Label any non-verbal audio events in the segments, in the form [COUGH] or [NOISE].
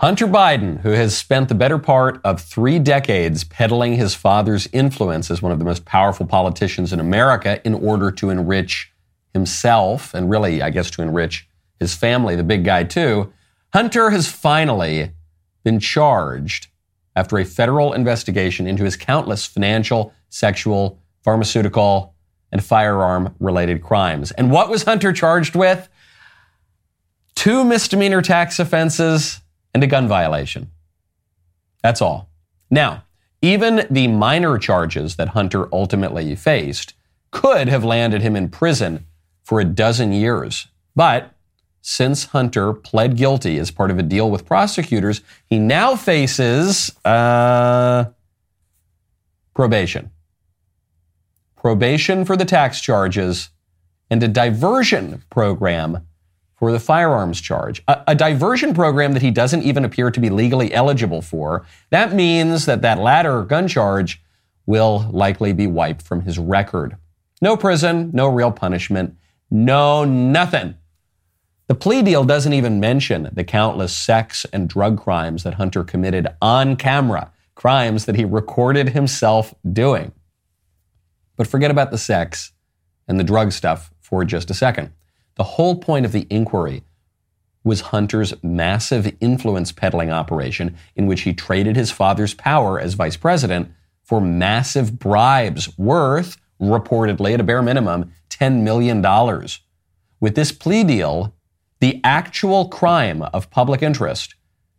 Hunter Biden, who has spent the better part of three decades peddling his father's influence as one of the most powerful politicians in America in order to enrich himself and really, I guess, to enrich his family, the big guy too, Hunter has finally been charged after a federal investigation into his countless financial, sexual, pharmaceutical, and firearm related crimes. And what was Hunter charged with? Two misdemeanor tax offenses and a gun violation. That's all. Now, even the minor charges that Hunter ultimately faced could have landed him in prison for a dozen years. But since Hunter pled guilty as part of a deal with prosecutors, he now faces uh, probation. Probation for the tax charges and a diversion program for the firearms charge. A, a, diversion program that he doesn't even appear to be legally eligible for. That means that that latter gun charge will likely be wiped from his record. No prison, no real punishment, no nothing. The plea deal doesn't even mention the countless sex and drug crimes that Hunter committed on camera, crimes that he recorded himself doing. But forget about the sex and the drug stuff for just a second. The whole point of the inquiry was Hunter's massive influence peddling operation in which he traded his father's power as vice president for massive bribes worth, reportedly at a bare minimum, $10 million. With this plea deal, the actual crime of public interest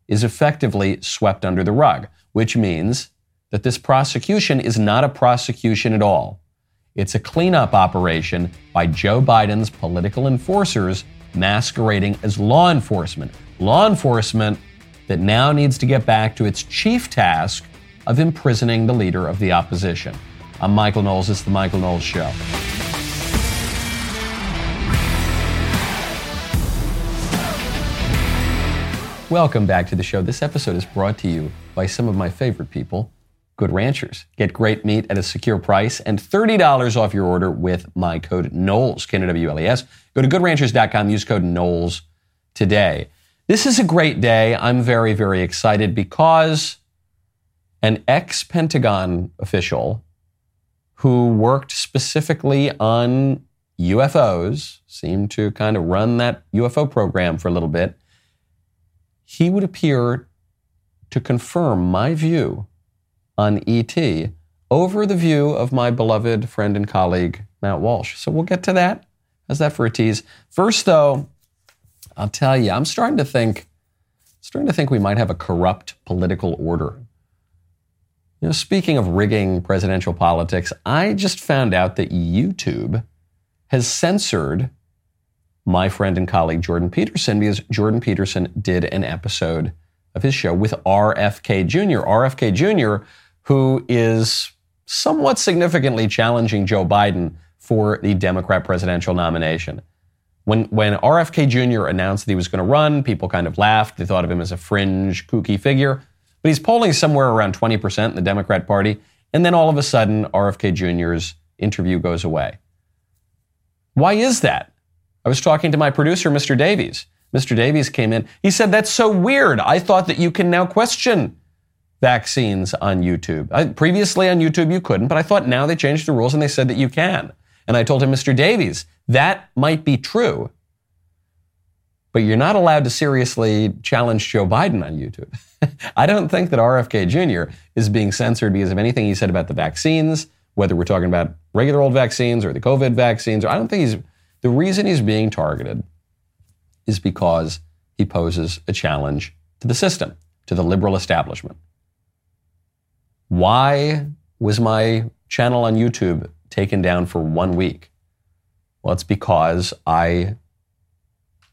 is effectively swept under the rug, which means that this prosecution is not a prosecution at all. It's a cleanup operation by Joe Biden's political enforcers masquerading as law enforcement. Law enforcement that now needs to get back to its chief task of imprisoning the leader of the opposition. I'm Michael Knowles. It's The Michael Knowles Show. Welcome back to the show. This episode is brought to you by some of my favorite people, Good Ranchers. Get great meat at a secure price and $30 off your order with my code Knowles, K-N-O-W-L-E-S. Go to goodranchers.com, use code Knowles today. This is a great day. I'm very, very excited because an ex Pentagon official who worked specifically on UFOs, seemed to kind of run that UFO program for a little bit, he would appear to confirm my view on ET over the view of my beloved friend and colleague, Matt Walsh. So we'll get to that. How's that for a tease? First, though, I'll tell you, I'm starting to think, starting to think we might have a corrupt political order. You know, speaking of rigging presidential politics, I just found out that YouTube has censored my friend and colleague Jordan Peterson because Jordan Peterson did an episode of his show with RFK Jr. RFK Jr., who is somewhat significantly challenging Joe Biden for the Democrat presidential nomination. When, when RFK Jr. announced that he was going to run, people kind of laughed. They thought of him as a fringe, kooky figure. But he's polling somewhere around 20% in the Democrat Party. And then all of a sudden, RFK Jr.'s interview goes away. Why is that? I was talking to my producer, Mr. Davies. Mr. Davies came in. He said, That's so weird. I thought that you can now question vaccines on YouTube. I, previously on YouTube, you couldn't, but I thought now they changed the rules and they said that you can. And I told him, Mr. Davies, that might be true, but you're not allowed to seriously challenge Joe Biden on YouTube. [LAUGHS] I don't think that RFK Jr. is being censored because of anything he said about the vaccines, whether we're talking about regular old vaccines or the COVID vaccines. Or I don't think he's the reason he's being targeted is because he poses a challenge to the system, to the liberal establishment. Why was my channel on YouTube taken down for one week? Well, it's because I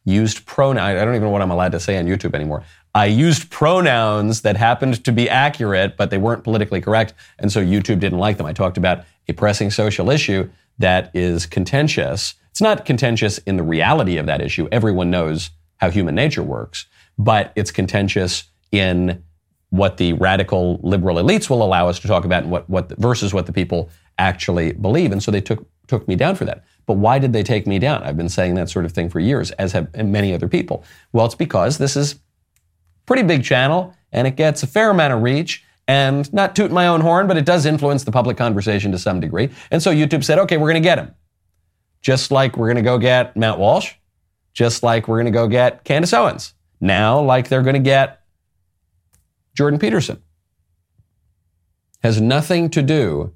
used pronouns. I don't even know what I'm allowed to say on YouTube anymore. I used pronouns that happened to be accurate, but they weren't politically correct. And so YouTube didn't like them. I talked about a pressing social issue that is contentious it's not contentious in the reality of that issue. Everyone knows how human nature works, but it's contentious in what the radical liberal elites will allow us to talk about and what, what versus what the people actually believe. And so they took, took me down for that. But why did they take me down? I've been saying that sort of thing for years, as have many other people. Well, it's because this is Pretty big channel, and it gets a fair amount of reach. And not toot my own horn, but it does influence the public conversation to some degree. And so YouTube said, okay, we're going to get him. Just like we're going to go get Matt Walsh, just like we're going to go get Candace Owens. Now, like they're going to get Jordan Peterson. Has nothing to do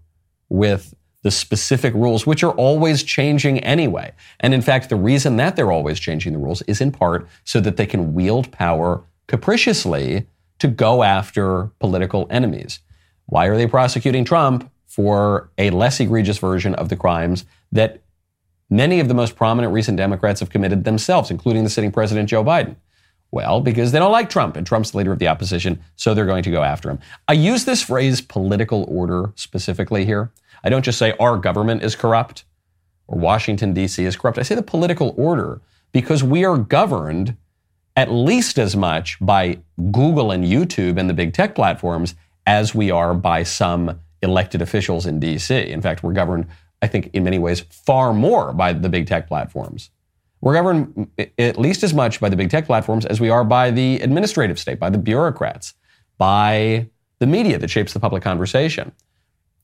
with the specific rules, which are always changing anyway. And in fact, the reason that they're always changing the rules is in part so that they can wield power capriciously to go after political enemies. Why are they prosecuting Trump for a less egregious version of the crimes that many of the most prominent recent Democrats have committed themselves, including the sitting president Joe Biden? Well, because they don't like Trump, and Trump's the leader of the opposition, so they're going to go after him. I use this phrase political order specifically here I don't just say our government is corrupt or Washington, D.C. is corrupt. I say the political order because we are governed at least as much by Google and YouTube and the big tech platforms as we are by some elected officials in D.C. In fact, we're governed, I think, in many ways, far more by the big tech platforms. We're governed at least as much by the big tech platforms as we are by the administrative state, by the bureaucrats, by the media that shapes the public conversation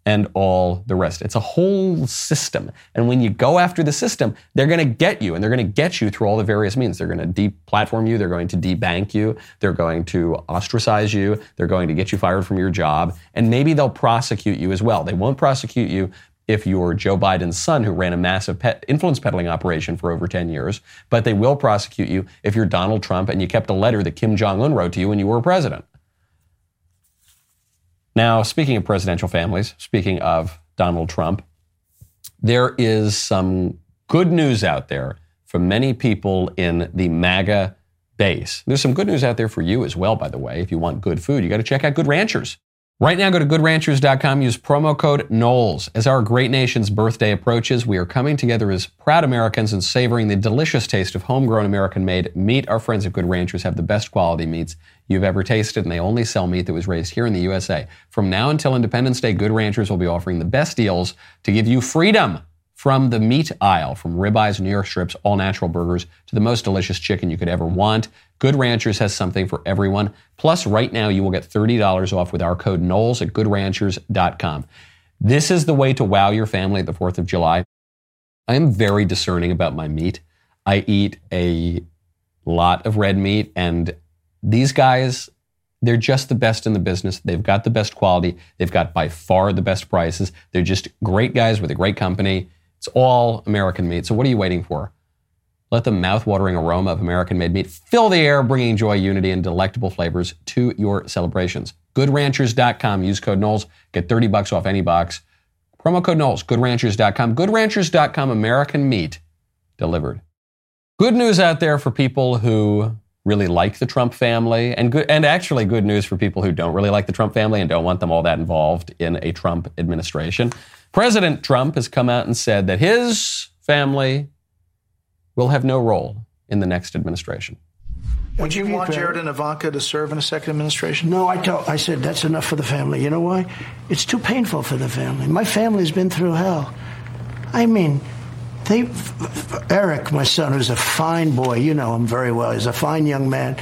and all the rest. It's a whole system. And when you go after the system, they're going to get you and they're going to get you through all the various means. They're going to deplatform you. They're going to debank you. They're going to ostracize you. They're going to get you fired from your job. And maybe they'll prosecute you as well. They won't prosecute you if you're Joe Biden's son who ran a massive pet influence peddling operation for over 10 years, but they will prosecute you if you're Donald Trump and you kept a letter that Kim Jong un wrote to you when you were president. Now, speaking of presidential families, speaking of Donald Trump, there is some good news out there for many people in the MAGA base. There's some good news out there for you as well, by the way. If you want good food, you got to check out Good Ranchers. Right now, go to goodranchers.com, use promo code Knowles. As our great nation's birthday approaches, we are coming together as proud Americans and savoring the delicious taste of homegrown American made meat. Our friends at Good Ranchers have the best quality meats you've ever tasted, and they only sell meat that was raised here in the USA. From now until Independence Day, Good Ranchers will be offering the best deals to give you freedom from the meat aisle, from ribeyes, New York strips, all natural burgers, to the most delicious chicken you could ever want. Good Ranchers has something for everyone. Plus, right now, you will get $30 off with our code Knowles at goodranchers.com. This is the way to wow your family at the 4th of July. I am very discerning about my meat. I eat a lot of red meat, and these guys, they're just the best in the business. They've got the best quality. They've got by far the best prices. They're just great guys with a great company. It's all American meat. So what are you waiting for? Let the mouth-watering aroma of American-made meat fill the air, bringing joy, unity, and delectable flavors to your celebrations. GoodRanchers.com. Use code Knowles. Get 30 bucks off any box. Promo code Knowles. GoodRanchers.com. GoodRanchers.com. American meat delivered. Good news out there for people who really like the Trump family, and good, and actually good news for people who don't really like the Trump family and don't want them all that involved in a Trump administration. President Trump has come out and said that his family will have no role in the next administration. Would you want Jared and Ivanka to serve in a second administration? No, I don't. I said that's enough for the family. You know why? It's too painful for the family. My family's been through hell. I mean, they, Eric, my son, who's a fine boy, you know him very well. He's a fine young man,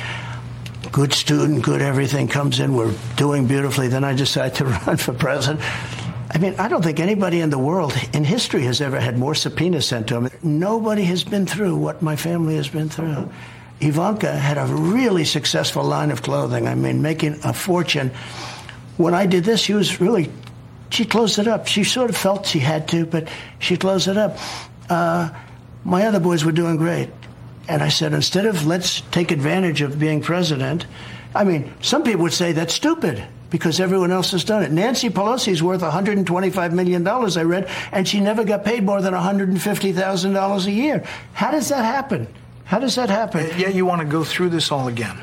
good student, good everything. Comes in, we're doing beautifully. Then I decide to [LAUGHS] run for president. I mean, I don't think anybody in the world in history has ever had more subpoenas sent to them. Nobody has been through what my family has been through. Ivanka had a really successful line of clothing. I mean, making a fortune. When I did this, she was really, she closed it up. She sort of felt she had to, but she closed it up. Uh, my other boys were doing great. And I said, instead of let's take advantage of being president, I mean, some people would say that's stupid because everyone else has done it. Nancy Pelosi is worth $125 million, I read, and she never got paid more than $150,000 a year. How does that happen? How does that happen? Yeah, you want to go through this all again.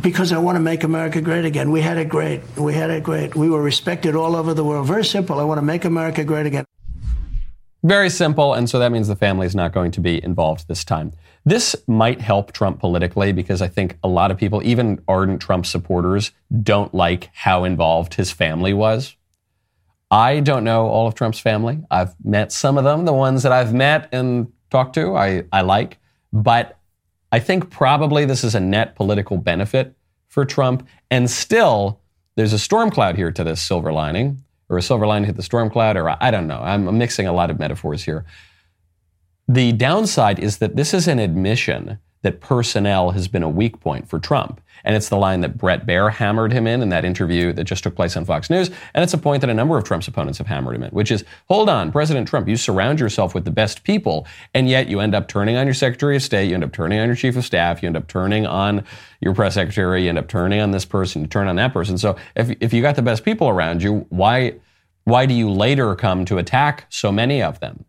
Because I want to make America great again. We had it great. We had it great. We were respected all over the world. Very simple. I want to make America great again. Very simple, and so that means the family is not going to be involved this time. This might help Trump politically because I think a lot of people, even ardent Trump supporters, don't like how involved his family was. I don't know all of Trump's family. I've met some of them, the ones that I've met and talked to, I, I like. But I think probably this is a net political benefit for Trump. And still, there's a storm cloud here to this silver lining, or a silver lining to the storm cloud, or I don't know. I'm mixing a lot of metaphors here. The downside is that this is an admission that personnel has been a weak point for Trump. And it's the line that Bret Baier hammered him in in that interview that just took place on Fox News. And it's a point that a number of Trump's opponents have hammered him in, which is hold on, President Trump, you surround yourself with the best people, and yet you end up turning on your Secretary of State, you end up turning on your Chief of Staff, you end up turning on your press secretary, you end up turning on this person, you turn on that person. So if, if you got the best people around you, why, why do you later come to attack so many of them?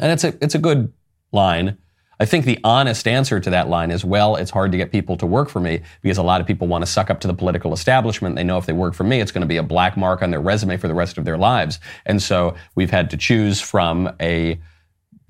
And it's a, it's a good line. I think the honest answer to that line is, well, it's hard to get people to work for me because a lot of people want to suck up to the political establishment. They know if they work for me, it's going to be a black mark on their resume for the rest of their lives. And so we've had to choose from a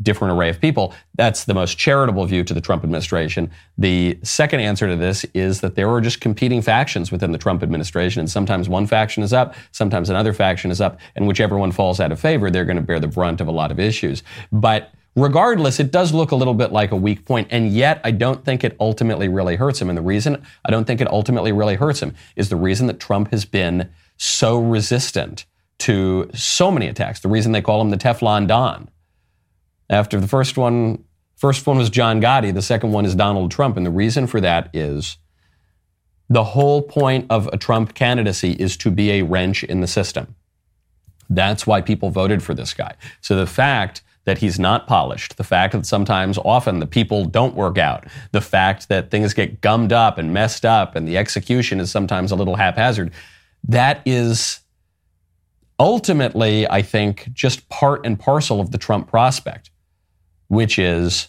different array of people. That's the most charitable view to the Trump administration. The second answer to this is that there are just competing factions within the Trump administration, and sometimes one faction is up, sometimes another faction is up, and whichever one falls out of favor, they're going to bear the brunt of a lot of issues. But Regardless, it does look a little bit like a weak point, and yet I don't think it ultimately really hurts him. And the reason I don't think it ultimately really hurts him is the reason that Trump has been so resistant to so many attacks. The reason they call him the Teflon Don. After the first one, first one was John Gotti, the second one is Donald Trump, and the reason for that is the whole point of a Trump candidacy is to be a wrench in the system. That's why people voted for this guy. So the fact that he's not polished, the fact that sometimes, often, the people don't work out, the fact that things get gummed up and messed up and the execution is sometimes a little haphazard, that is ultimately, I think, just part and parcel of the Trump prospect, which is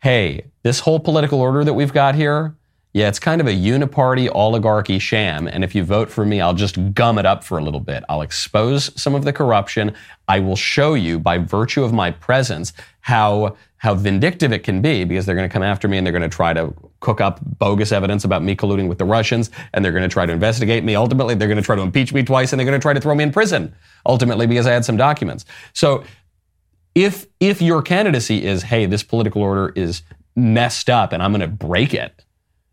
hey, this whole political order that we've got here, yeah, it's kind of a uniparty oligarchy sham. And if you vote for me, I'll just gum it up for a little bit. I'll expose some of the corruption. I will show you by virtue of my presence how, how vindictive it can be because they're going to come after me and they're going to try to cook up bogus evidence about me colluding with the Russians and they're going to try to investigate me. Ultimately, they're going to try to impeach me twice and they're going to try to throw me in prison ultimately because I had some documents. So if, if your candidacy is, hey, this political order is messed up and I'm going to break it,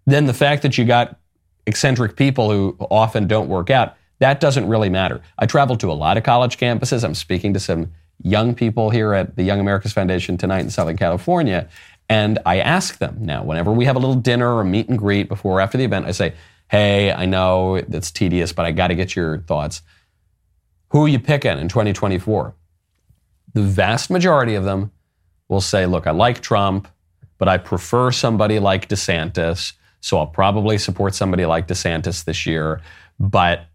then the fact that you got eccentric people who often don't work out, that doesn't really matter. I travel to a lot of college campuses. I'm speaking to some young people here at the Young America's Foundation tonight in Southern California. And I ask them now, whenever we have a little dinner or meet and greet before or after the event, I say, Hey, I know it's tedious, but I got to get your thoughts. Who are you picking in 2024? The vast majority of them will say, Look, I like Trump, but I prefer somebody like DeSantis so I'll probably support somebody like DeSantis this year. But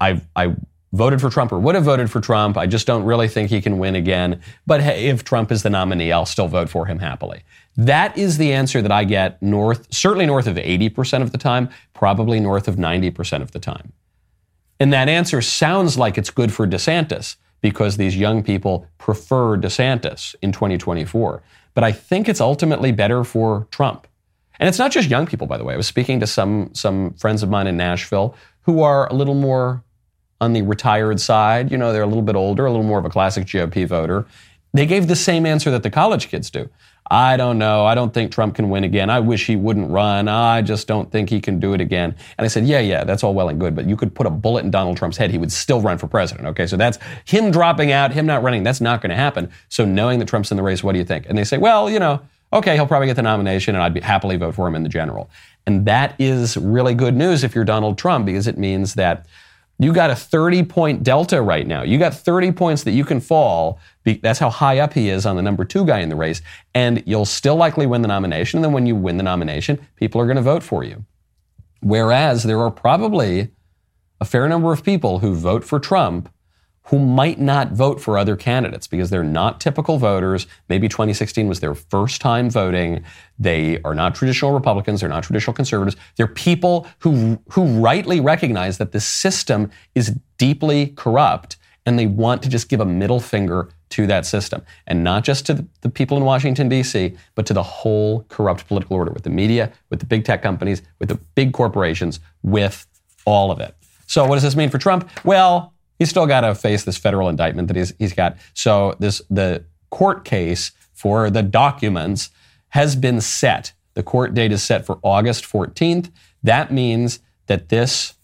I, I voted for Trump or would have voted for Trump. I just don't really think he can win again. But hey, if Trump is the nominee, I'll still vote for him happily. That is the answer that I get north, certainly north of 80% of the time, probably north of 90% of the time. And that answer sounds like it's good for DeSantis because these young people prefer DeSantis in 2024. But I think it's ultimately better for Trump. And it's not just young people, by the way. I was speaking to some some friends of mine in Nashville who are a little more on the retired side. You know, they're a little bit older, a little more of a classic GOP voter. They gave the same answer that the college kids do. I don't know. I don't think Trump can win again. I wish he wouldn't run. I just don't think he can do it again. And I said, yeah, yeah, that's all well and good, but you could put a bullet in Donald Trump's head. He would still run for president. Okay. So that's him dropping out, him not running. That's not going to happen. So knowing that Trump's in the race, what do you think? And they say, well, you know, okay, he'll probably get the nomination and I'd be happily vote for him in the general. And that is really good news if you're Donald Trump because it means that you got a 30 point delta right now. You got 30 points that you can fall. That's how high up he is on the number two guy in the race. And you'll still likely win the nomination. And then when you win the nomination, people are going to vote for you. Whereas there are probably a fair number of people who vote for Trump who might not vote for other candidates because they're not typical voters. Maybe 2016 was their first time voting. They are not traditional Republicans. They're not traditional conservatives. They're people who, who rightly recognize that the system is deeply corrupt and they want to just give a middle finger to that system. And not just to the people in Washington, D.C., but to the whole corrupt political order with the media, with the big tech companies, with the big corporations, with all of it. So what does this mean for Trump? Well, he's still got to face this federal indictment that he's, he's got. So this the court case for the documents has been set. The court date is set for August 14th. That means that this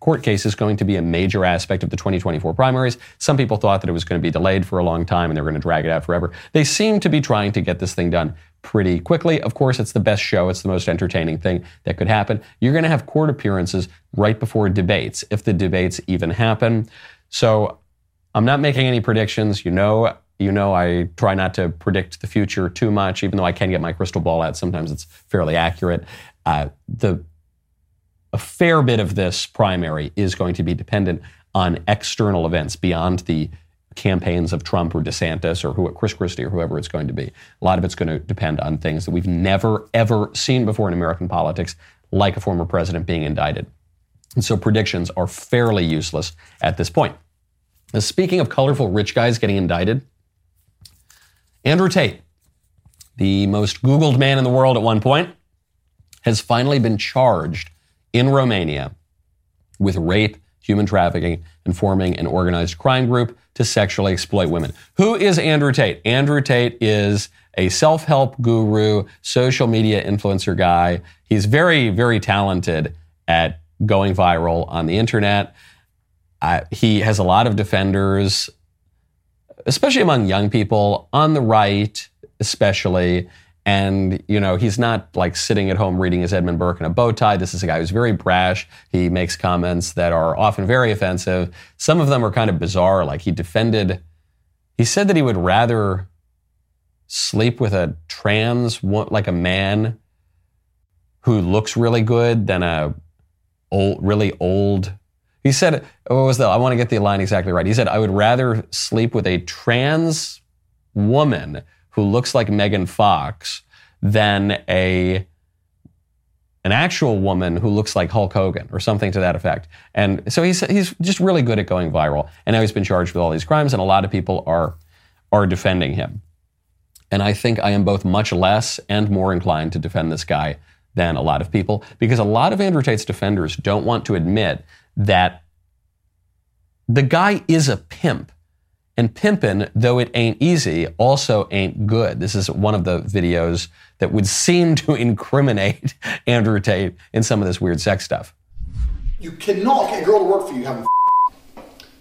court case is going to be a major aspect of the 2024 primaries. Some people thought that it was going to be delayed for a long time and they were going to drag it out forever. They seem to be trying to get this thing done pretty quickly. Of course, it's the best show, it's the most entertaining thing that could happen. You're going to have court appearances right before debates, if the debates even happen. So I'm not making any predictions. You know, you know, I try not to predict the future too much, even though I can get my crystal ball out. Sometimes it's fairly accurate. Uh, the a fair bit of this primary is going to be dependent on external events beyond the campaigns of Trump or DeSantis or who, Chris Christie or whoever it's going to be. A lot of it's going to depend on things that we've never, ever seen before in American politics, like a former president being indicted. And so predictions are fairly useless at this point. Now, speaking of colorful rich guys getting indicted, Andrew Tate, the most Googled man in the world at one point, has finally been charged in Romania with rape, human trafficking, and forming an organized crime group to sexually exploit women. Who is Andrew Tate? Andrew Tate is a self help guru, social media influencer guy. He's very, very talented at going viral on the internet. He has a lot of defenders, especially among young people, on the right, especially. And, you know, he's not like sitting at home reading his Edmund Burke in a bow tie. This is a guy who's very brash. He makes comments that are often very offensive. Some of them are kind of bizarre. Like he defended, he said that he would rather sleep with a trans, like a man who looks really good than a old, really old. He said, what was the, I want to get the line exactly right. He said, I would rather sleep with a trans woman who looks like Megan Fox than a an actual woman who looks like Hulk Hogan or something to that effect. And so he's he's just really good at going viral. And now he's been charged with all these crimes, and a lot of people are are defending him. And I think I am both much less and more inclined to defend this guy than a lot of people because a lot of Andrew Tate's defenders don't want to admit that the guy is a pimp. And pimpin', though it ain't easy, also ain't good. This is one of the videos that would seem to incriminate [LAUGHS] Andrew Tate in some of this weird sex stuff. You cannot get a girl to work for you having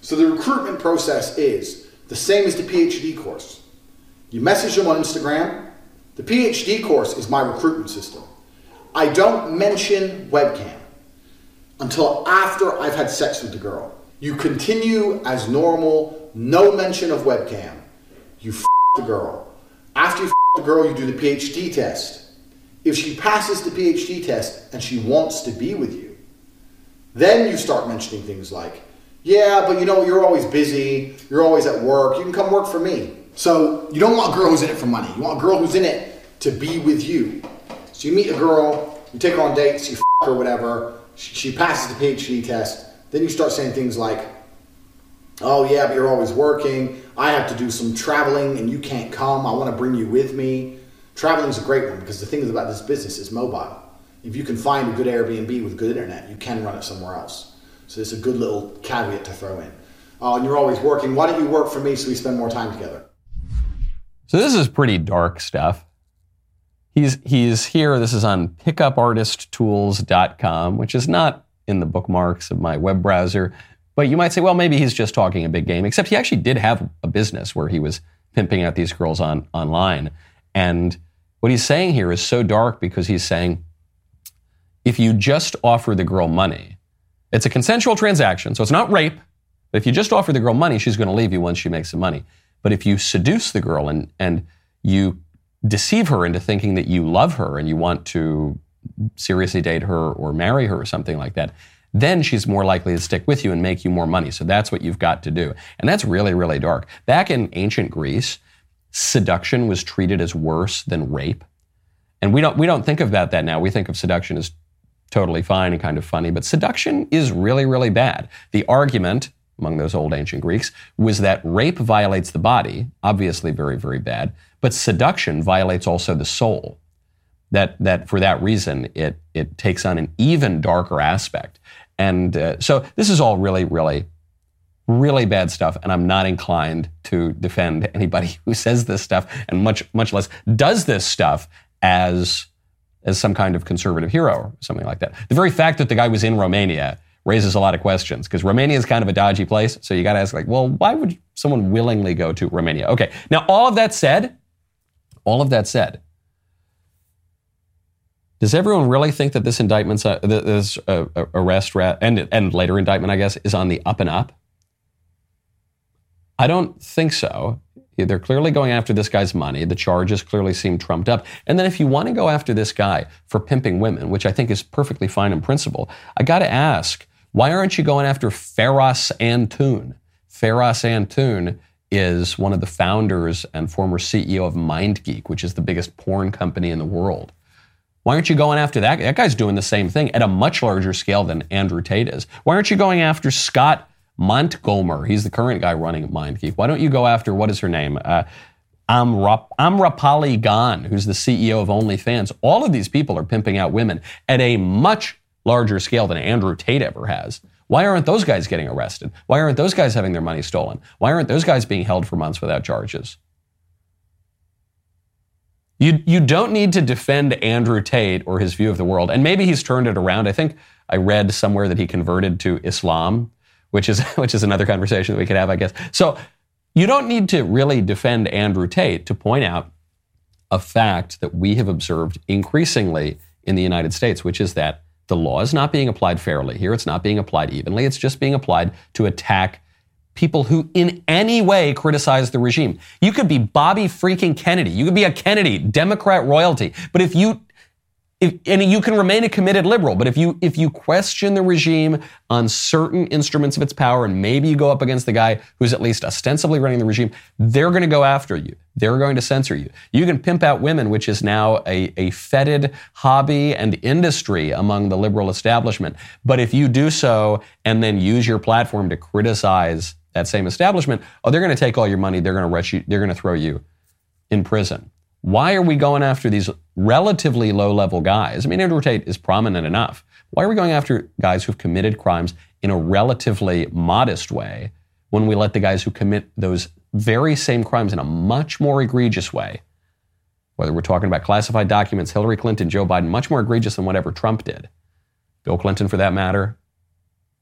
So the recruitment process is the same as the PhD course. You message them on Instagram. The PhD course is my recruitment system. I don't mention webcam until after I've had sex with the girl. You continue as normal, no mention of webcam. You f the girl. After you f the girl, you do the PhD test. If she passes the PhD test and she wants to be with you, then you start mentioning things like, yeah, but you know, you're always busy, you're always at work, you can come work for me. So you don't want a girl who's in it for money. You want a girl who's in it to be with you. So you meet a girl, you take her on dates, you f her, whatever, she passes the PhD test, then you start saying things like, oh, yeah, but you're always working. I have to do some traveling and you can't come. I want to bring you with me. Traveling is a great one because the thing is about this business is mobile. If you can find a good Airbnb with good internet, you can run it somewhere else. So it's a good little caveat to throw in. Oh, and you're always working. Why don't you work for me so we spend more time together? So this is pretty dark stuff. He's he's here. This is on pickupartisttools.com, which is not in the bookmarks of my web browser. But you might say, well, maybe he's just talking a big game, except he actually did have a business where he was pimping out these girls on online. And what he's saying here is so dark because he's saying if you just offer the girl money, it's a consensual transaction, so it's not rape. But if you just offer the girl money, she's going to leave you once she makes some money. But if you seduce the girl and, and you deceive her into thinking that you love her and you want to seriously date her or marry her or something like that, then she's more likely to stick with you and make you more money. So that's what you've got to do. And that's really, really dark. Back in ancient Greece, seduction was treated as worse than rape. And we don't, we don't think about that now. We think of seduction as totally fine and kind of funny, but seduction is really, really bad. The argument among those old ancient Greeks was that rape violates the body, obviously very, very bad, but seduction violates also the soul that that for that reason it it takes on an even darker aspect. And uh, so this is all really, really, really bad stuff. And I'm not inclined to defend anybody [LAUGHS] who says this stuff, and much much less does this stuff as as some kind of conservative hero or something like that. The very fact that the guy was in Romania raises a lot of questions because Romania is kind of a dodgy place. So you got to ask, like, well, why would someone willingly go to Romania? Okay. Now, all of that said, all of that said, does everyone really think that this indictment, uh, this uh, arrest and, and later indictment, I guess, is on the up and up? I don't think so. They're clearly going after this guy's money. The charges clearly seem trumped up. And then if you want to go after this guy for pimping women, which I think is perfectly fine in principle, I got to ask, why aren't you going after Feras Antoun? Feras Antoun is one of the founders and former CEO of MindGeek, which is the biggest porn company in the world. Why aren't you going after that? That guy's doing the same thing at a much larger scale than Andrew Tate is. Why aren't you going after Scott Montgomer? He's the current guy running MindGeek. Why don't you go after, what is her name? Uh, Amra, Amrapali Gan, who's the CEO of OnlyFans. All of these people are pimping out women at a much larger scale than Andrew Tate ever has. Why aren't those guys getting arrested? Why aren't those guys having their money stolen? Why aren't those guys being held for months without charges? You, you don't need to defend Andrew Tate or his view of the world. And maybe he's turned it around. I think I read somewhere that he converted to Islam, which is, [LAUGHS] which is another conversation that we could have, I guess. So you don't need to really defend Andrew Tate to point out a fact that we have observed increasingly in the United States, which is that the law is not being applied fairly here. It's not being applied evenly. It's just being applied to attack people who in any way criticize the regime. You could be Bobby freaking Kennedy. You could be a Kennedy, Democrat royalty. But if you if, and you can remain a committed liberal, but if you if you question the regime on certain instruments of its power, and maybe you go up against the guy who's at least ostensibly running the regime, they're going to go after you. They're going to censor you. You can pimp out women, which is now a, a fetid hobby and industry among the liberal establishment. But if you do so and then use your platform to criticize that same establishment, oh, they're going to take all your money. They're going to you. They're going to throw you in prison. Why are we going after these relatively low level guys? I mean, Andrew Tate is prominent enough. Why are we going after guys who've committed crimes in a relatively modest way when we let the guys who commit those very same crimes in a much more egregious way, whether we're talking about classified documents, Hillary Clinton, Joe Biden, much more egregious than whatever Trump did, Bill Clinton for that matter?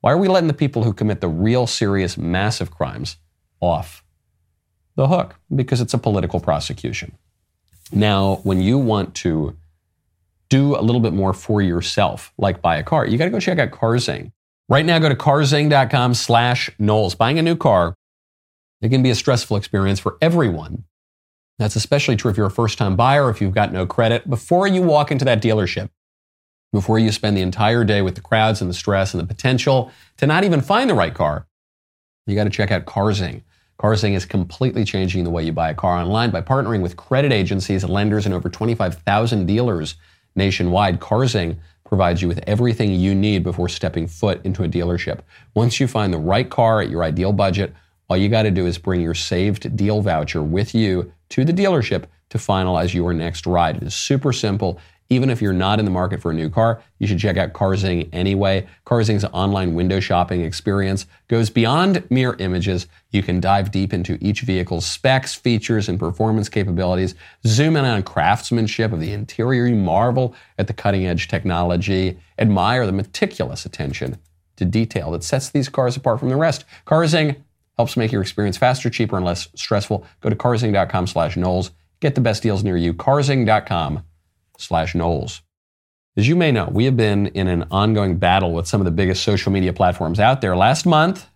Why are we letting the people who commit the real serious massive crimes off the hook? Because it's a political prosecution. Now, when you want to do a little bit more for yourself, like buy a car, you got to go check out CarZing. Right now, go to carzing.com slash Knowles. Buying a new car, it can be a stressful experience for everyone. That's especially true if you're a first time buyer, if you've got no credit. Before you walk into that dealership, before you spend the entire day with the crowds and the stress and the potential to not even find the right car, you got to check out CarZing. CarZing is completely changing the way you buy a car online by partnering with credit agencies, lenders, and over 25,000 dealers nationwide. CarZing provides you with everything you need before stepping foot into a dealership. Once you find the right car at your ideal budget, all you got to do is bring your saved deal voucher with you to the dealership to finalize your next ride. It is super simple. Even if you're not in the market for a new car, you should check out CarZing anyway. CarZing's online window shopping experience goes beyond mere images. You can dive deep into each vehicle's specs, features, and performance capabilities, zoom in on craftsmanship of the interior, you marvel at the cutting edge technology, admire the meticulous attention to detail that sets these cars apart from the rest. CarZing helps make your experience faster, cheaper, and less stressful. Go to carzing.com slash Knowles. Get the best deals near you. carzing.com slash Knowles. As you may know, we have been in an ongoing battle with some of the biggest social media platforms out there. Last month,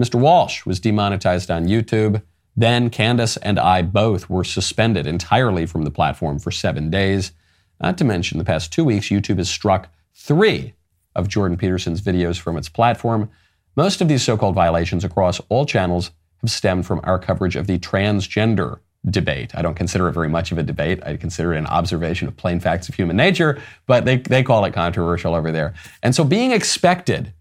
Mr. Walsh was demonetized on YouTube. Then Candace and I both were suspended entirely from the platform for seven days. Not to mention, the past two weeks, YouTube has struck three of Jordan Peterson's videos from its platform. Most of these so called violations across all channels have stemmed from our coverage of the transgender debate. I don't consider it very much of a debate. I consider it an observation of plain facts of human nature, but they, they call it controversial over there. And so being expected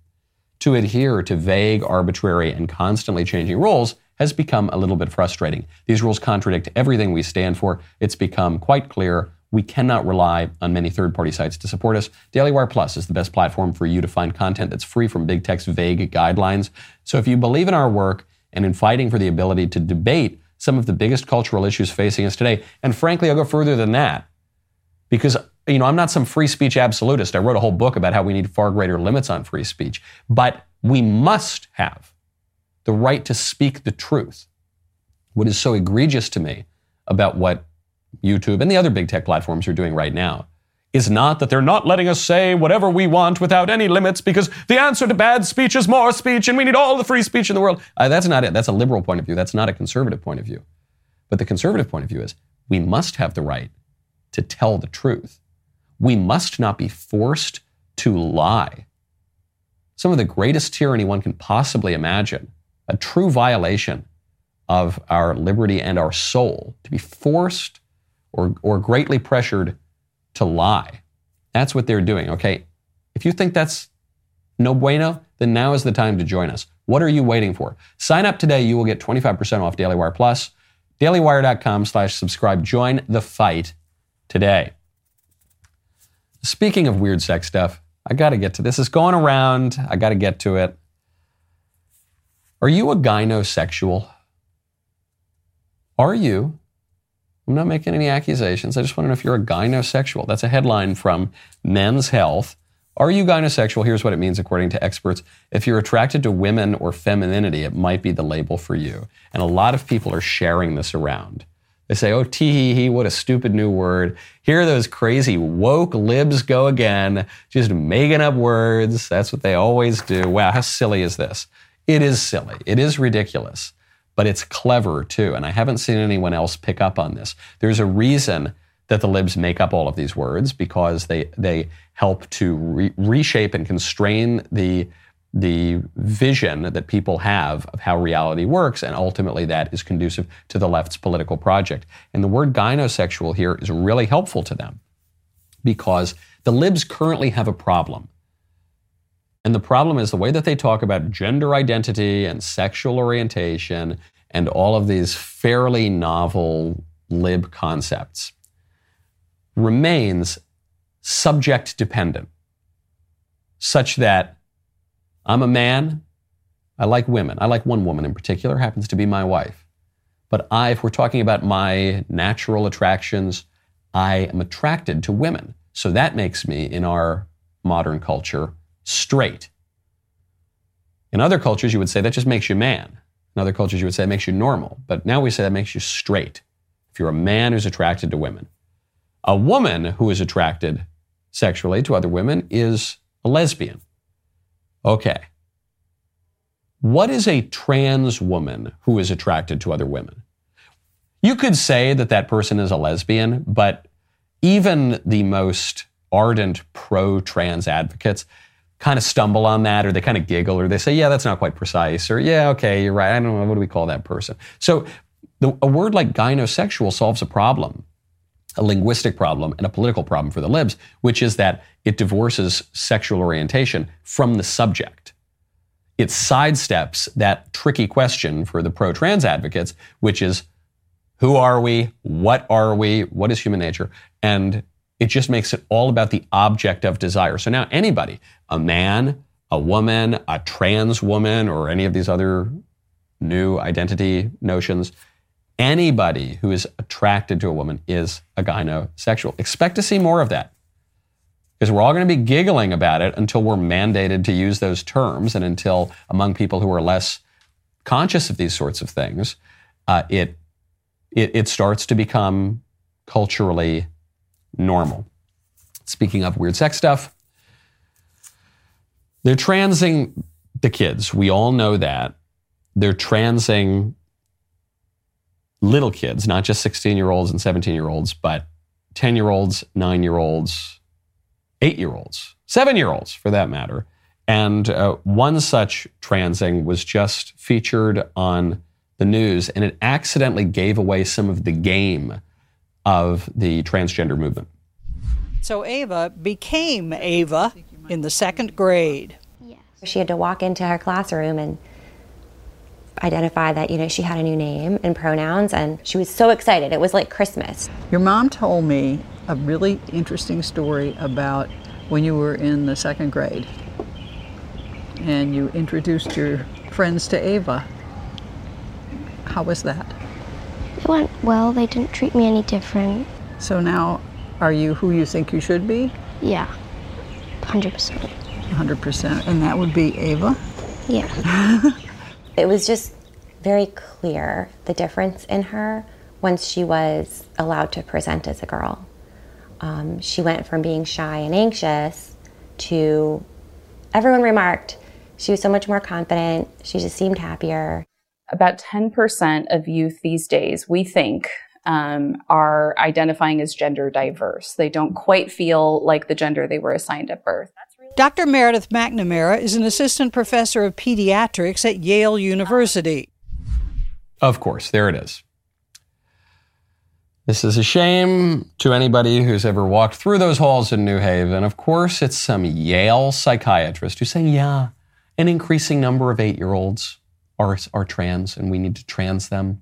to adhere to vague, arbitrary, and constantly changing rules has become a little bit frustrating. These rules contradict everything we stand for. It's become quite clear we cannot rely on many third party sites to support us. DailyWire Plus is the best platform for you to find content that's free from big tech's vague guidelines. So if you believe in our work and in fighting for the ability to debate some of the biggest cultural issues facing us today. And frankly, I'll go further than that because you know, I'm not some free speech absolutist. I wrote a whole book about how we need far greater limits on free speech. But we must have the right to speak the truth. What is so egregious to me about what YouTube and the other big tech platforms are doing right now is not that they're not letting us say whatever we want without any limits because the answer to bad speech is more speech and we need all the free speech in the world. Uh, that's not it. That's a liberal point of view. That's not a conservative point of view. But the conservative point of view is we must have the right to tell the truth. We must not be forced to lie. Some of the greatest tyranny one can possibly imagine, a true violation of our liberty and our soul, to be forced or, or greatly pressured to lie. That's what they're doing, okay? If you think that's no bueno, then now is the time to join us. What are you waiting for? Sign up today. You will get 25% off Daily Wire Plus. DailyWire.com slash subscribe. Join the fight today. Speaking of weird sex stuff, I got to get to this. It's going around. I got to get to it. Are you a gynosexual? Are you? I'm not making any accusations. I just want to know if you're a gynosexual. That's a headline from Men's Health. Are you gynosexual? Here's what it means according to experts. If you're attracted to women or femininity, it might be the label for you. And a lot of people are sharing this around. They say, oh, tee hee hee, what a stupid new word. Here are those crazy woke libs go again, just making up words. That's what they always do. Wow, how silly is this? It is silly. It is ridiculous, but it's clever too. And I haven't seen anyone else pick up on this. There's a reason that the libs make up all of these words because they, they help to re- reshape and constrain the the vision that people have of how reality works, and ultimately that is conducive to the left's political project. And the word gynosexual here is really helpful to them because the libs currently have a problem. And the problem is the way that they talk about gender identity and sexual orientation and all of these fairly novel lib concepts remains subject dependent, such that I'm a man. I like women. I like one woman in particular, happens to be my wife. But I, if we're talking about my natural attractions, I am attracted to women. So that makes me, in our modern culture, straight. In other cultures, you would say that just makes you man. In other cultures, you would say it makes you normal. But now we say that makes you straight. If you're a man who's attracted to women, a woman who is attracted sexually to other women is a lesbian. Okay. What is a trans woman who is attracted to other women? You could say that that person is a lesbian, but even the most ardent pro trans advocates kind of stumble on that or they kind of giggle or they say, yeah, that's not quite precise or yeah, okay, you're right. I don't know. What do we call that person? So the, a word like gynosexual solves a problem, a linguistic problem and a political problem for the libs, which is that it divorces sexual orientation from the subject. It sidesteps that tricky question for the pro trans advocates, which is who are we? What are we? What is human nature? And it just makes it all about the object of desire. So now anybody, a man, a woman, a trans woman, or any of these other new identity notions, anybody who is attracted to a woman is a gynosexual. Expect to see more of that because we're all going to be giggling about it until we're mandated to use those terms and until among people who are less conscious of these sorts of things, uh, it, it, it starts to become culturally normal. Speaking of weird sex stuff, they're transing the kids. We all know that. They're transing little kids, not just 16 year olds and 17 year olds, but 10 year olds, nine year olds, eight year olds, seven year olds for that matter. And uh, one such transing was just featured on the news, and it accidentally gave away some of the game of the transgender movement. So Ava became Ava in the second grade. Yes. She had to walk into her classroom and identify that you know she had a new name and pronouns and she was so excited it was like christmas your mom told me a really interesting story about when you were in the second grade and you introduced your friends to ava how was that it went well they didn't treat me any different so now Are you who you think you should be? Yeah, 100%. 100%. And that would be Ava? Yeah. [LAUGHS] It was just very clear the difference in her once she was allowed to present as a girl. Um, she went from being shy and anxious to, everyone remarked, she was so much more confident. She just seemed happier. About 10% of youth these days, we think, um, are identifying as gender diverse. They don't quite feel like the gender they were assigned at birth. Dr. Meredith McNamara is an assistant professor of pediatrics at Yale University. Of course, there it is. This is a shame to anybody who's ever walked through those halls in New Haven. Of course, it's some Yale psychiatrist who's saying, yeah, an increasing number of eight year olds are, are trans and we need to trans them.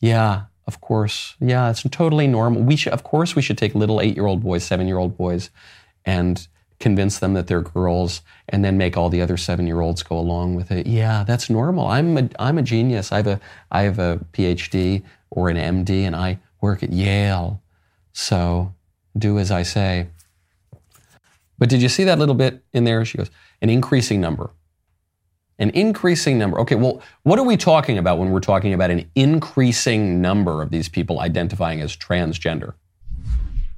Yeah, of course. Yeah, it's totally normal. We should, of course, we should take little eight year old boys, seven year old boys, and convince them that they're girls and then make all the other seven year olds go along with it. Yeah, that's normal. I'm a, I'm a genius. I have a, I have a PhD or an MD and I work at Yale. So do as I say. But did you see that little bit in there? She goes, an increasing number. An increasing number. Okay, well, what are we talking about when we're talking about an increasing number of these people identifying as transgender?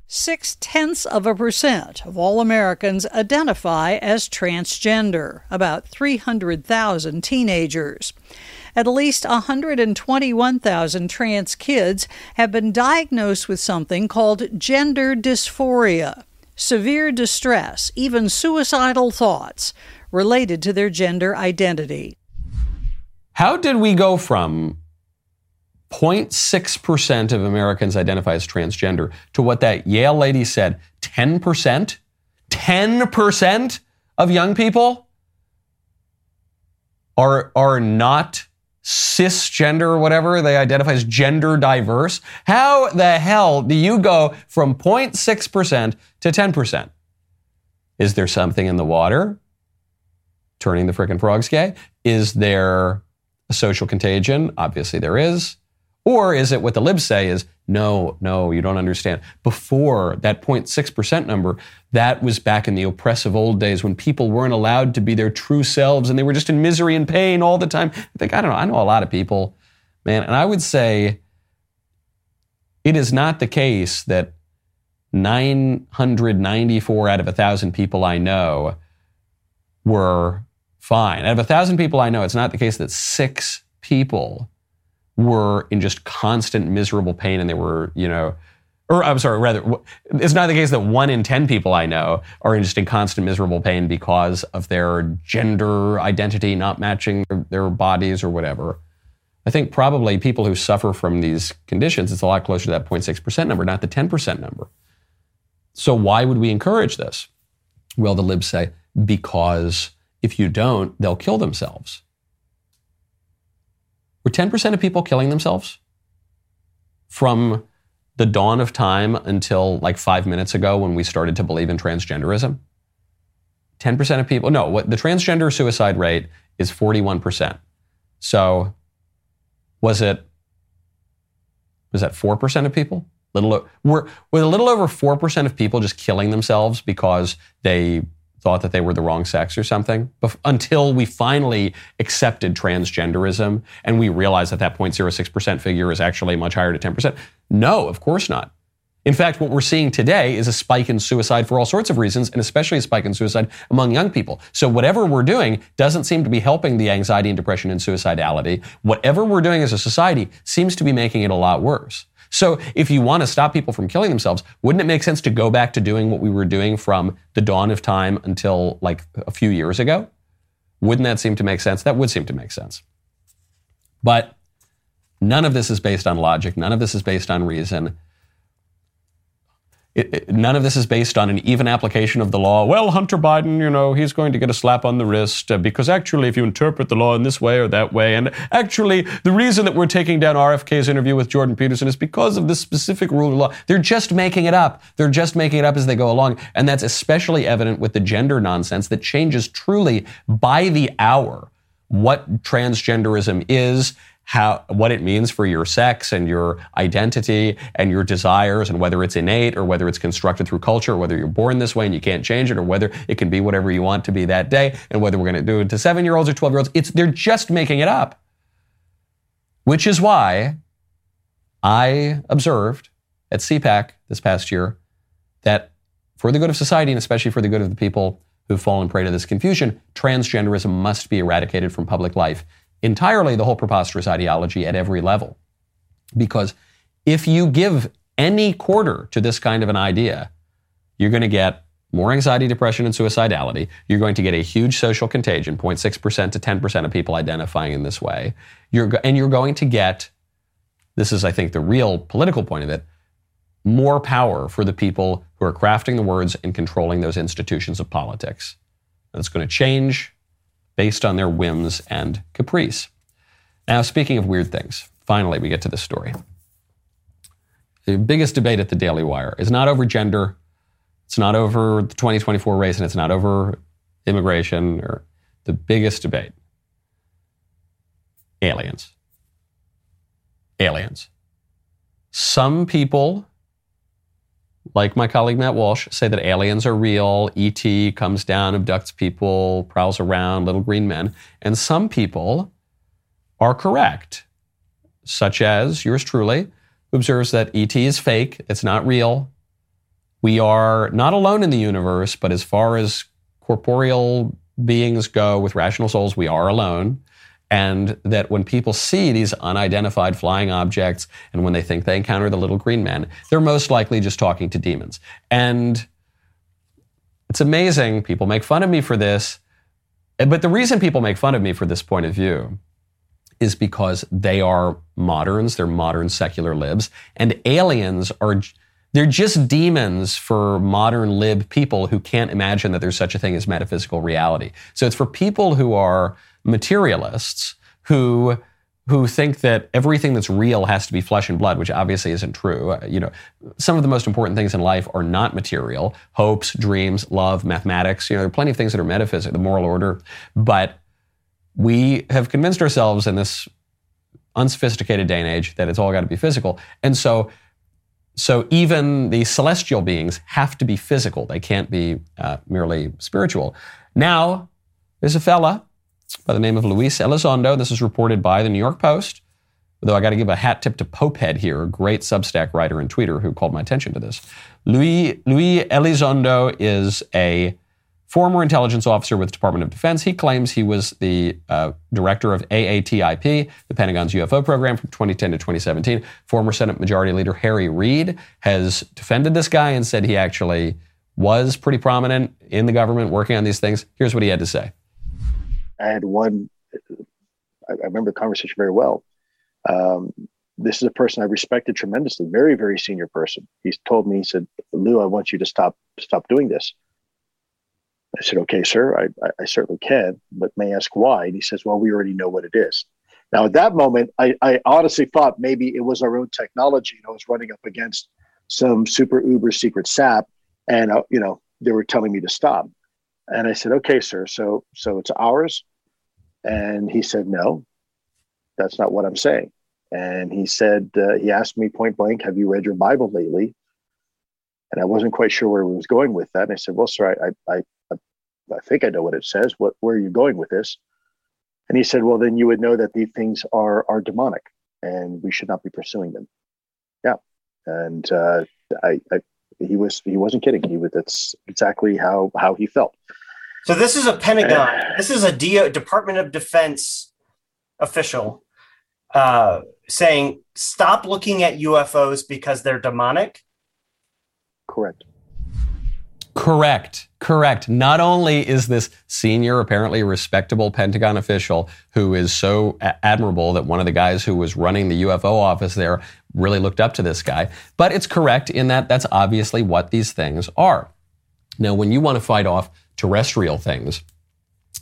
Six tenths of a percent of all Americans identify as transgender, about 300,000 teenagers. At least 121,000 trans kids have been diagnosed with something called gender dysphoria, severe distress, even suicidal thoughts related to their gender identity. How did we go from 0.6% of Americans identify as transgender to what that Yale lady said 10%? 10% of young people are, are not cisgender or whatever they identify as gender diverse. How the hell do you go from 0.6% to 10%? Is there something in the water turning the frickin' frogs gay? Is there a social contagion? Obviously there is. Or is it what the libs say is, no, no, you don't understand. Before that 0.6% number, that was back in the oppressive old days when people weren't allowed to be their true selves and they were just in misery and pain all the time. I think, I don't know, I know a lot of people, man, and I would say it is not the case that 994 out of 1,000 people I know were fine. Out of a 1,000 people I know, it's not the case that six people were in just constant miserable pain and they were, you know, or I'm sorry, rather, it's not the case that one in 10 people I know are in just in constant miserable pain because of their gender identity not matching their, their bodies or whatever. I think probably people who suffer from these conditions, it's a lot closer to that 0.6% number, not the 10% number. So why would we encourage this? Well, the libs say, because if you don't, they'll kill themselves. Were 10% of people killing themselves from the dawn of time until like five minutes ago when we started to believe in transgenderism? 10% of people, no, what the transgender suicide rate is 41%. So was it, was that 4% of people? Little, were, were a little over 4% of people just killing themselves because they thought that they were the wrong sex or something bef- until we finally accepted transgenderism and we realized that that 0.06% figure is actually much higher to 10%. No, of course not. In fact, what we're seeing today is a spike in suicide for all sorts of reasons, and especially a spike in suicide among young people. So whatever we're doing doesn't seem to be helping the anxiety and depression and suicidality. Whatever we're doing as a society seems to be making it a lot worse. So if you want to stop people from killing themselves, wouldn't it make sense to go back to doing what we were doing from the dawn of time until like a few years ago? Wouldn't that seem to make sense? That would seem to make sense. But none of this is based on logic. None of this is based on reason. It, it, none of this is based on an even application of the law. Well, Hunter Biden, you know, he's going to get a slap on the wrist uh, because actually, if you interpret the law in this way or that way, and actually, the reason that we're taking down RFK's interview with Jordan Peterson is because of this specific rule of law. They're just making it up. They're just making it up as they go along. And that's especially evident with the gender nonsense that changes truly by the hour what transgenderism is, how what it means for your sex and your identity and your desires and whether it's innate or whether it's constructed through culture or whether you're born this way and you can't change it or whether it can be whatever you want to be that day and whether we're going to do it to 7-year-olds or 12-year-olds it's they're just making it up. Which is why I observed at CPAC this past year that for the good of society and especially for the good of the people who've fallen prey to this confusion, transgenderism must be eradicated from public life entirely the whole preposterous ideology at every level. Because if you give any quarter to this kind of an idea, you're going to get more anxiety, depression, and suicidality. You're going to get a huge social contagion, 0.6% to 10% of people identifying in this way. You're, and you're going to get, this is, I think, the real political point of it, more power for the people who are crafting the words and controlling those institutions of politics. That's going to change based on their whims and caprice. Now, speaking of weird things, finally we get to this story. The biggest debate at the Daily Wire is not over gender, it's not over the 2024 race, and it's not over immigration or the biggest debate aliens. Aliens. Some people like my colleague Matt Walsh, say that aliens are real, ET comes down, abducts people, prowls around, little green men. And some people are correct, such as yours truly, who observes that ET is fake, it's not real. We are not alone in the universe, but as far as corporeal beings go with rational souls, we are alone and that when people see these unidentified flying objects and when they think they encounter the little green men, they're most likely just talking to demons. And it's amazing. People make fun of me for this. But the reason people make fun of me for this point of view is because they are moderns, they're modern secular libs, and aliens are. They're just demons for modern lib people who can't imagine that there's such a thing as metaphysical reality. So it's for people who are materialists who who think that everything that's real has to be flesh and blood, which obviously isn't true. Uh, you know, some of the most important things in life are not material: hopes, dreams, love, mathematics. You know, there are plenty of things that are metaphysical, the moral order, but we have convinced ourselves in this unsophisticated day and age that it's all got to be physical, and so. So even the celestial beings have to be physical; they can't be uh, merely spiritual. Now, there's a fella by the name of Luis Elizondo. This is reported by the New York Post. Though I got to give a hat tip to Popehead here, a great Substack writer and tweeter who called my attention to this. Luis, Louis Elizondo is a former intelligence officer with the Department of Defense. He claims he was the uh, director of AATIP, the Pentagon's UFO program from 2010 to 2017. Former Senate Majority Leader Harry Reid has defended this guy and said he actually was pretty prominent in the government working on these things. Here's what he had to say. I had one, I, I remember the conversation very well. Um, this is a person I respected tremendously, very, very senior person. He's told me, he said, Lou, I want you to stop, stop doing this. I said, okay, sir, I, I, certainly can, but may ask why? And he says, well, we already know what it is. Now, at that moment, I, I honestly thought maybe it was our own technology. And I was running up against some super uber secret sap, and uh, you know they were telling me to stop. And I said, okay, sir. So, so it's ours. And he said, no, that's not what I'm saying. And he said, uh, he asked me point blank, have you read your Bible lately? And I wasn't quite sure where he was going with that. And I said, well, sir, I, I, I, I think I know what it says. What, where are you going with this? And he said, well, then you would know that these things are, are demonic and we should not be pursuing them. Yeah. And uh, I, I, he was he wasn't kidding. He was that's exactly how how he felt. So this is a Pentagon. this is a DO, Department of Defense official uh, saying, "Stop looking at UFOs because they're demonic." Correct. Correct. Correct. Not only is this senior, apparently respectable Pentagon official who is so admirable that one of the guys who was running the UFO office there really looked up to this guy, but it's correct in that that's obviously what these things are. Now, when you want to fight off terrestrial things,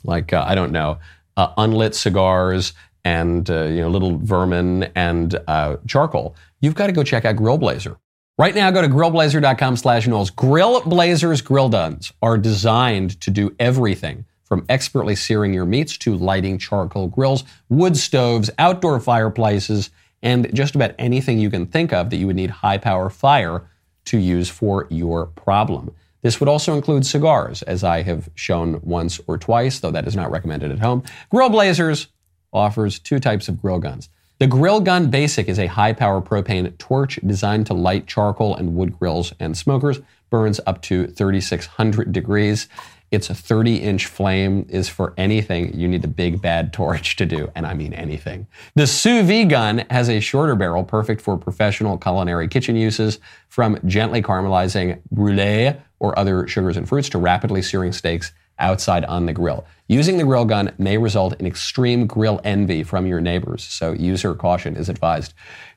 like, uh, I don't know, uh, unlit cigars and, uh, you know, little vermin and uh, charcoal, you've got to go check out Grill Blazer. Right now, go to grillblazer.com slash Knowles. Grill Blazer's grill guns are designed to do everything From expertly searing your meats to lighting charcoal grills, wood stoves, outdoor fireplaces, and just about anything you can think of that you would need high power fire to use for your problem. This would also include cigars, as I have shown once or twice, though that is not recommended at home. Grill Blazers offers two types of grill guns. The Grill Gun Basic is a high power propane torch designed to light charcoal and wood grills and smokers, burns up to 3600 degrees. Its 30 inch flame is for anything you need a big bad torch to do, and I mean anything. The Su-V gun has a shorter barrel, perfect for professional culinary kitchen uses, from gently caramelizing brulee or other sugars and fruits to rapidly searing steaks outside on the grill. Using the grill gun may result in extreme grill envy from your neighbors, so user caution is advised.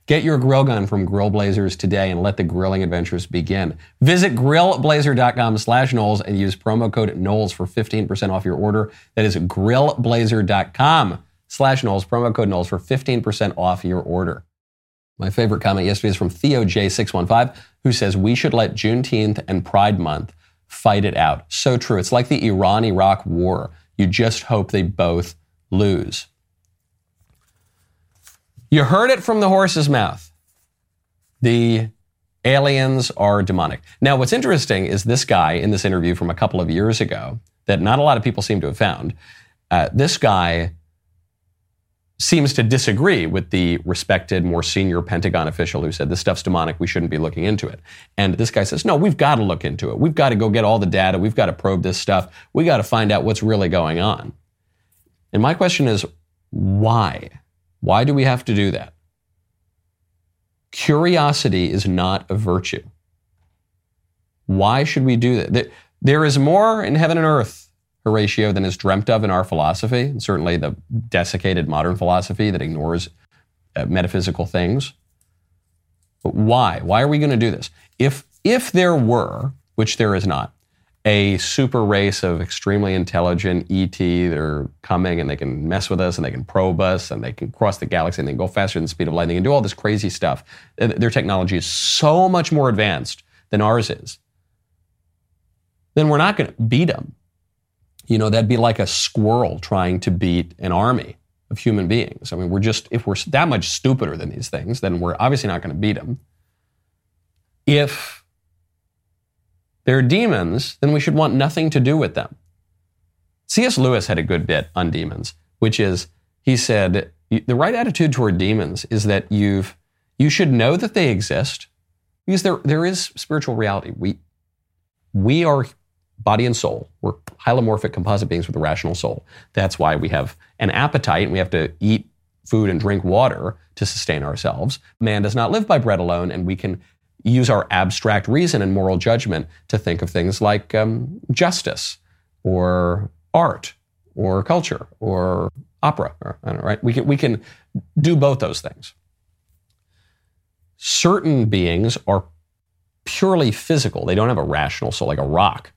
Get your grill gun from Grill Blazers today and let the grilling adventures begin. Visit grillblazer.com slash Knowles and use promo code Knowles for 15% off your order. That is grillblazer.com slash Knowles, promo code Knowles for 15% off your order. My favorite comment yesterday is from Theo J615, who says, We should let Juneteenth and Pride Month fight it out. So true. It's like the Iran Iraq war. You just hope they both lose. You heard it from the horse's mouth. The aliens are demonic. Now, what's interesting is this guy in this interview from a couple of years ago that not a lot of people seem to have found. Uh, this guy seems to disagree with the respected, more senior Pentagon official who said this stuff's demonic, we shouldn't be looking into it. And this guy says, no, we've got to look into it. We've got to go get all the data. We've got to probe this stuff. We got to find out what's really going on. And my question is, why? Why do we have to do that? Curiosity is not a virtue. Why should we do that? There is more in heaven and earth, Horatio, than is dreamt of in our philosophy, and certainly the desiccated modern philosophy that ignores uh, metaphysical things. But why? Why are we going to do this? If, if there were, which there is not, a super race of extremely intelligent ET that are coming and they can mess with us and they can probe us and they can cross the galaxy and they can go faster than the speed of light. They can do all this crazy stuff. Their technology is so much more advanced than ours is. Then we're not going to beat them. You know, that'd be like a squirrel trying to beat an army of human beings. I mean, we're just, if we're that much stupider than these things, then we're obviously not going to beat them. If they're demons, then we should want nothing to do with them. C.S. Lewis had a good bit on demons, which is he said the right attitude toward demons is that you've you should know that they exist because there there is spiritual reality. We we are body and soul. We're hylomorphic composite beings with a rational soul. That's why we have an appetite and we have to eat food and drink water to sustain ourselves. Man does not live by bread alone, and we can use our abstract reason and moral judgment to think of things like um, justice or art or culture or opera. Or, know, right? We can, we can do both those things. Certain beings are purely physical. They don't have a rational soul, like a rock.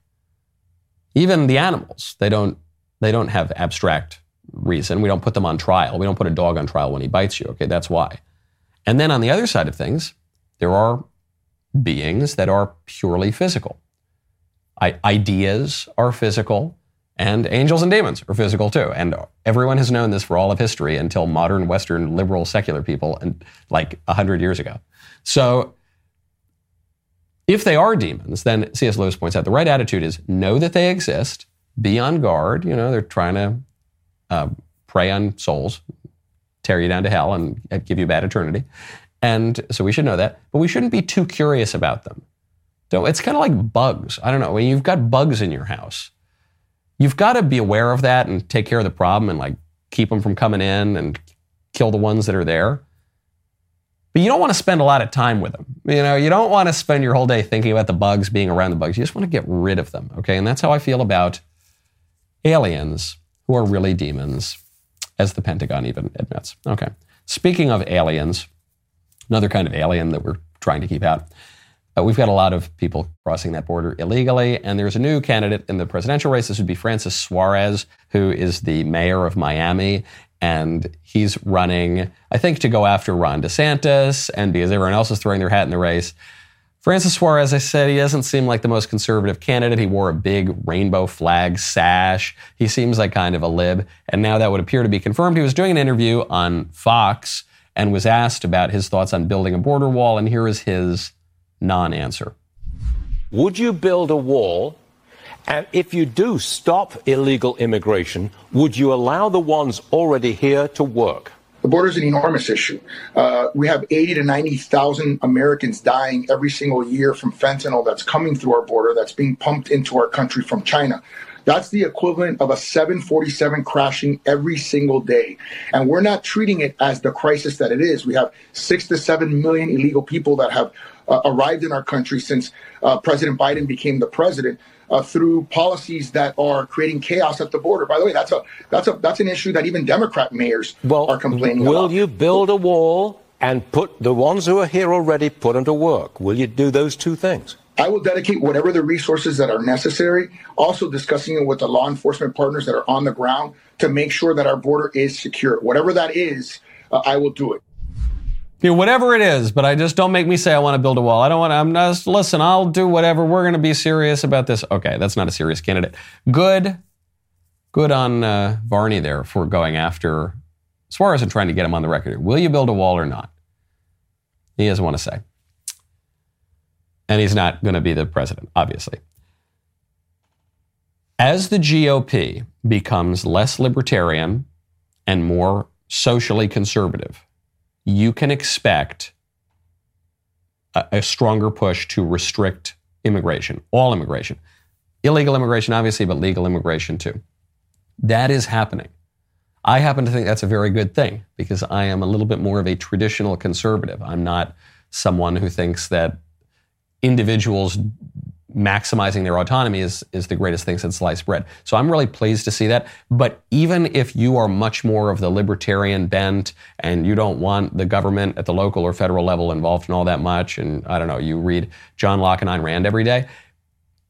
Even the animals, they don't, they don't have abstract reason. We don't put them on trial. We don't put a dog on trial when he bites you. Okay, that's why. And then on the other side of things, there are beings that are purely physical. I, ideas are physical, and angels and demons are physical too. And everyone has known this for all of history until modern Western liberal secular people, and like hundred years ago. So, if they are demons, then C.S. Lewis points out the right attitude is know that they exist, be on guard. You know, they're trying to uh, prey on souls, tear you down to hell, and give you a bad eternity. And so we should know that, but we shouldn't be too curious about them. So it's kind of like bugs. I don't know. When you've got bugs in your house, you've got to be aware of that and take care of the problem and like keep them from coming in and kill the ones that are there. But you don't want to spend a lot of time with them. You know, you don't want to spend your whole day thinking about the bugs, being around the bugs. You just want to get rid of them. Okay. And that's how I feel about aliens who are really demons, as the Pentagon even admits. Okay. Speaking of aliens, another kind of alien that we're trying to keep out. Uh, we've got a lot of people crossing that border illegally, and there's a new candidate in the presidential race. This would be Francis Suarez, who is the mayor of Miami, and he's running, I think, to go after Ron DeSantis, and because everyone else is throwing their hat in the race. Francis Suarez, I said, he doesn't seem like the most conservative candidate. He wore a big rainbow flag sash. He seems like kind of a lib. And now that would appear to be confirmed. He was doing an interview on Fox and was asked about his thoughts on building a border wall. And here is his non answer. Would you build a wall? And if you do stop illegal immigration, would you allow the ones already here to work? The border is an enormous issue. Uh, we have 80 to 90,000 Americans dying every single year from fentanyl that's coming through our border, that's being pumped into our country from China. That's the equivalent of a 747 crashing every single day. And we're not treating it as the crisis that it is. We have six to seven million illegal people that have uh, arrived in our country since uh, President Biden became the president uh, through policies that are creating chaos at the border. By the way, that's a that's a that's an issue that even Democrat mayors well, are complaining will about. Will you build a wall and put the ones who are here already put them to work? Will you do those two things? I will dedicate whatever the resources that are necessary, also discussing it with the law enforcement partners that are on the ground to make sure that our border is secure. Whatever that is, uh, I will do it. Yeah, whatever it is, but I just don't make me say I want to build a wall. I don't want to, I'm not, listen, I'll do whatever. We're going to be serious about this. Okay, that's not a serious candidate. Good, good on uh, Varney there for going after Suarez and trying to get him on the record. Will you build a wall or not? He doesn't want to say. And he's not going to be the president, obviously. As the GOP becomes less libertarian and more socially conservative, you can expect a, a, stronger push to restrict immigration, all immigration. Illegal immigration, obviously, but legal immigration too. That is happening. I happen to think that's a very good thing because I am a little bit more of a traditional conservative. I'm not someone who thinks that individuals maximizing their autonomy is, is the greatest thing since sliced bread. So I'm really pleased to see that. But even if you are much more of the libertarian bent and you don't want the government at the local or federal level involved in all that much, and I don't know, you read John Locke and Ayn Rand every day,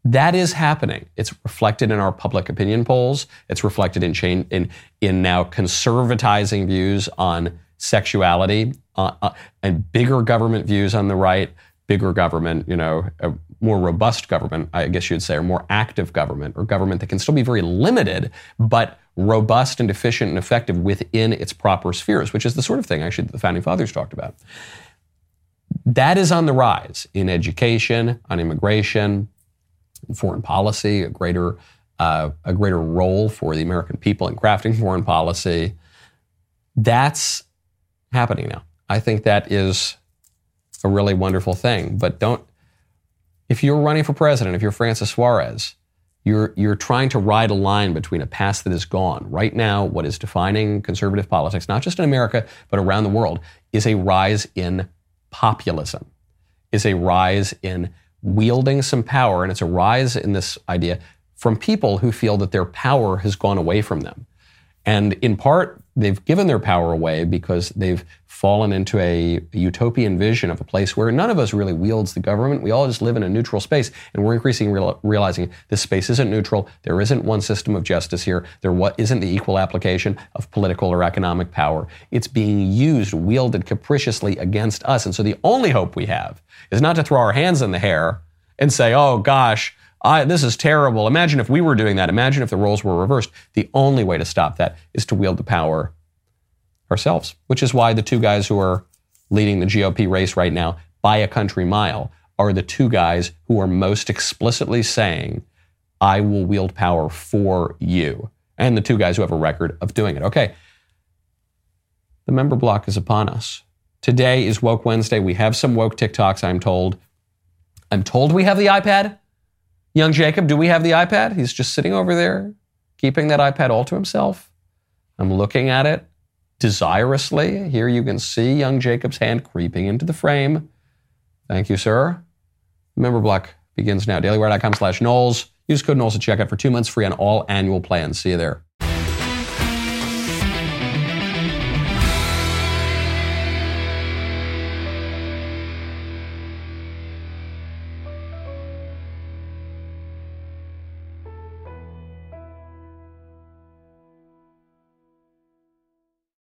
that is happening. It's reflected in our public opinion polls. It's reflected in chain, in, in now conservatizing views on sexuality uh, uh, and bigger government views on the right bigger government, you know, a more robust government, I guess you'd say, or more active government, or government that can still be very limited, but robust and efficient and effective within its proper spheres, which is the sort of thing actually that the founding fathers talked about. That is on the rise in education, on immigration, in foreign policy, a greater uh, a greater role for the American people in crafting foreign policy. That's happening now. I think that is a really wonderful thing. But don't, if you're running for president, if you're Francis Suarez, you're, you're trying to ride a line between a past that is gone. Right now, what is defining conservative politics, not just in America, but around the world, is a rise in populism, is a rise in wielding some power. And it's a rise in this idea from people who feel that their power has gone away from them. And in part, they've given their power away because they've fallen into a, utopian vision of a place where none of us really wields the government. We all just live in a neutral space. And we're increasingly real, realizing this space isn't neutral. There isn't one system of justice here. There what isn't the equal application of political or economic power. It's being used, wielded capriciously against us. And so the only hope we have is not to throw our hands in the hair and say, oh gosh, I, this is terrible. Imagine if we were doing that. Imagine if the roles were reversed. The only way to stop that is to wield the power ourselves, which is why the two guys who are leading the GOP race right now by a country mile are the two guys who are most explicitly saying, I will wield power for you. And the two guys who have a record of doing it. Okay. The member block is upon us. Today is Woke Wednesday. We have some woke TikToks, I'm told. I'm told we have the iPad. Young Jacob, do we have the iPad? He's just sitting over there, keeping that iPad all to himself. I'm looking at it desirously. Here you can see young Jacob's hand creeping into the frame. Thank you, sir. Member block begins now. DailyWire.com slash Knowles. Use code Knowles at checkout for two months free on all annual plans. See you there.